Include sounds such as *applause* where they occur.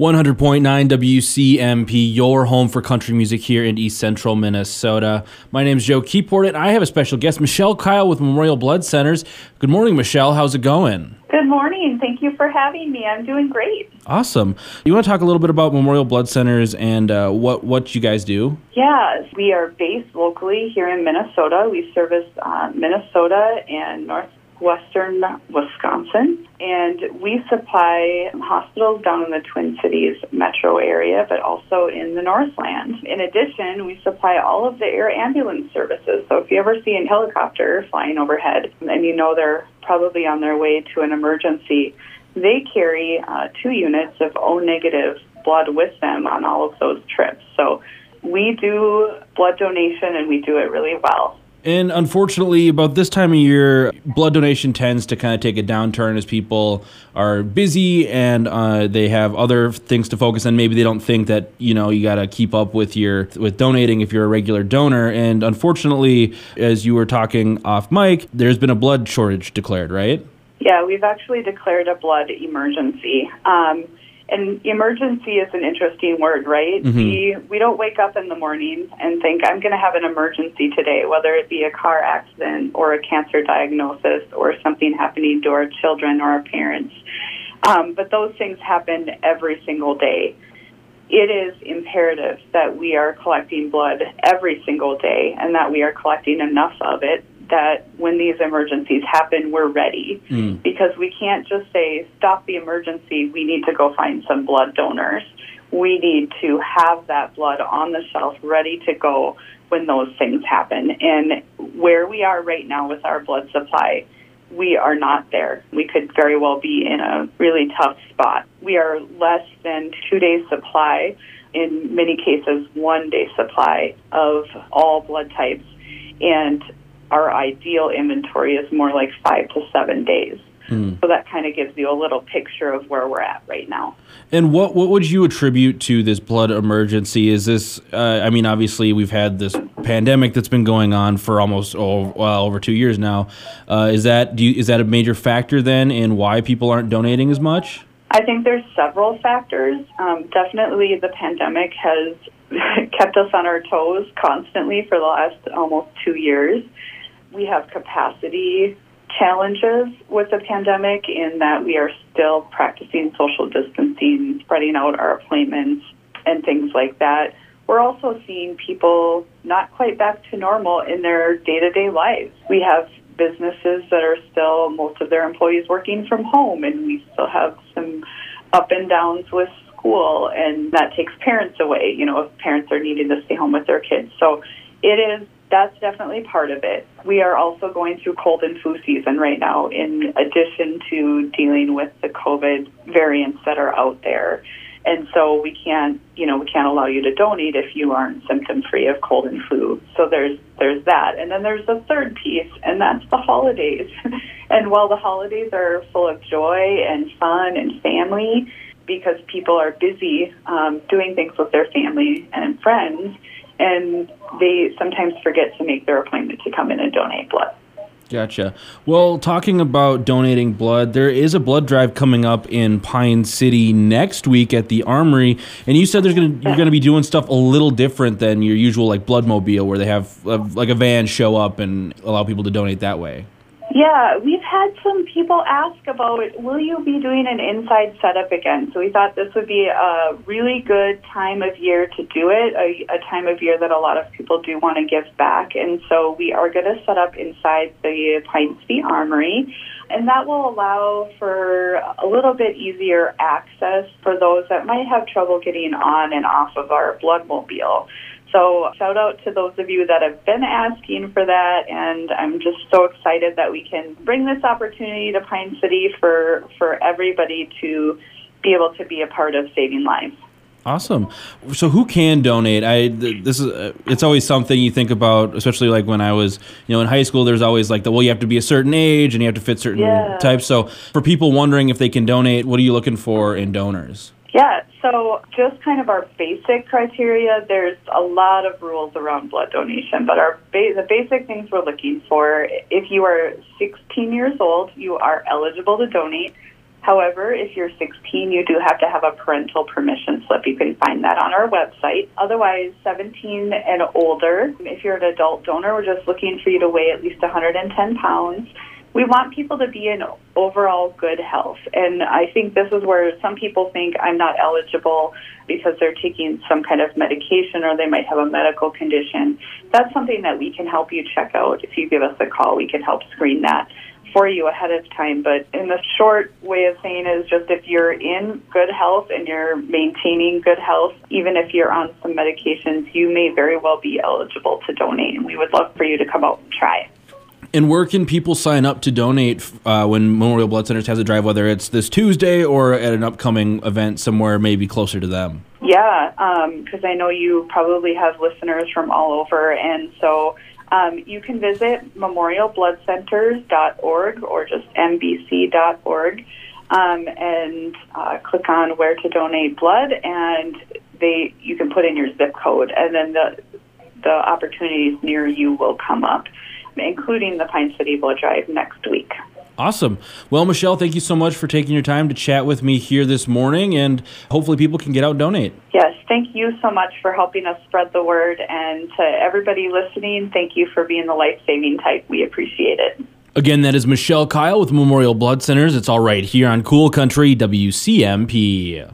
100.9 WCMP, your home for country music here in East Central Minnesota. My name is Joe Keyport, and I have a special guest, Michelle Kyle with Memorial Blood Centers. Good morning, Michelle. How's it going? Good morning. Thank you for having me. I'm doing great. Awesome. You want to talk a little bit about Memorial Blood Centers and uh, what what you guys do? Yeah, we are based locally here in Minnesota. We service uh, Minnesota and North western Wisconsin, and we supply hospitals down in the Twin Cities metro area, but also in the Northland. In addition, we supply all of the air ambulance services. So if you ever see a helicopter flying overhead and you know they're probably on their way to an emergency, they carry uh, two units of O negative blood with them on all of those trips. So we do blood donation and we do it really well. And unfortunately, about this time of year, blood donation tends to kind of take a downturn as people are busy and uh, they have other things to focus on. Maybe they don't think that you know you got to keep up with your with donating if you're a regular donor. And unfortunately, as you were talking off mic, there's been a blood shortage declared, right? Yeah, we've actually declared a blood emergency. Um, and emergency is an interesting word, right? Mm-hmm. We we don't wake up in the morning and think I'm going to have an emergency today, whether it be a car accident or a cancer diagnosis or something happening to our children or our parents. Um, but those things happen every single day. It is imperative that we are collecting blood every single day and that we are collecting enough of it that when these emergencies happen, we're ready mm. because we can't just say, stop the emergency, we need to go find some blood donors. We need to have that blood on the shelf ready to go when those things happen. And where we are right now with our blood supply, we are not there. We could very well be in a really tough spot. We are less than two days' supply, in many cases, one day supply of all blood types. And our ideal inventory is more like five to seven days. Mm. So that kind of gives you a little picture of where we're at right now. And what what would you attribute to this blood emergency? Is this? Uh, I mean, obviously we've had this pandemic that's been going on for almost oh, well, over two years now. Uh, is that do you, is that a major factor then in why people aren't donating as much? I think there's several factors. Um, definitely, the pandemic has *laughs* kept us on our toes constantly for the last almost two years we have capacity challenges with the pandemic in that we are still practicing social distancing, spreading out our appointments, and things like that. We're also seeing people not quite back to normal in their day to day lives. We have businesses that are still, most of their employees working from home, and we still have some up and downs with school, and that takes parents away, you know, if parents are needing to stay home with their kids. So it is that's definitely part of it. We are also going through cold and flu season right now, in addition to dealing with the COVID variants that are out there. And so we can't, you know, we can't allow you to donate if you aren't symptom free of cold and flu. So there's there's that, and then there's the third piece, and that's the holidays. *laughs* and while the holidays are full of joy and fun and family, because people are busy um, doing things with their family and friends, and they sometimes forget to make their appointment to come in and donate blood. Gotcha. Well, talking about donating blood, there is a blood drive coming up in Pine City next week at the Armory, and you said there's gonna you're gonna be doing stuff a little different than your usual like blood mobile, where they have uh, like a van show up and allow people to donate that way. Yeah, we've had some people ask about will you be doing an inside setup again? So we thought this would be a really good time of year to do it, a, a time of year that a lot of people do want to give back. And so we are going to set up inside the Pine City Armory. And that will allow for a little bit easier access for those that might have trouble getting on and off of our blood mobile. So shout out to those of you that have been asking for that, and I'm just so excited that we can bring this opportunity to Pine City for for everybody to be able to be a part of saving lives. Awesome. So who can donate? I this is uh, it's always something you think about, especially like when I was you know in high school. There's always like the well, you have to be a certain age and you have to fit certain yeah. types. So for people wondering if they can donate, what are you looking for in donors? Yeah, so just kind of our basic criteria, there's a lot of rules around blood donation, but our ba- the basic things we're looking for, if you are 16 years old, you are eligible to donate. However, if you're 16, you do have to have a parental permission slip. You can find that on our website. Otherwise, 17 and older, if you're an adult donor, we're just looking for you to weigh at least 110 pounds. We want people to be in overall good health. And I think this is where some people think I'm not eligible because they're taking some kind of medication or they might have a medical condition. That's something that we can help you check out. If you give us a call, we can help screen that for you ahead of time. But in the short way of saying is just if you're in good health and you're maintaining good health, even if you're on some medications, you may very well be eligible to donate. And we would love for you to come out and try. It. And where can people sign up to donate uh, when Memorial Blood Centers has a drive, whether it's this Tuesday or at an upcoming event somewhere maybe closer to them? Yeah, because um, I know you probably have listeners from all over. And so um, you can visit memorialbloodcenters.org or just mbc.org um, and uh, click on where to donate blood, and they you can put in your zip code, and then the the opportunities near you will come up, including the Pine City Blood Drive next week. Awesome. Well, Michelle, thank you so much for taking your time to chat with me here this morning, and hopefully people can get out and donate. Yes, thank you so much for helping us spread the word. And to everybody listening, thank you for being the life saving type. We appreciate it. Again, that is Michelle Kyle with Memorial Blood Centers. It's all right here on Cool Country WCMP.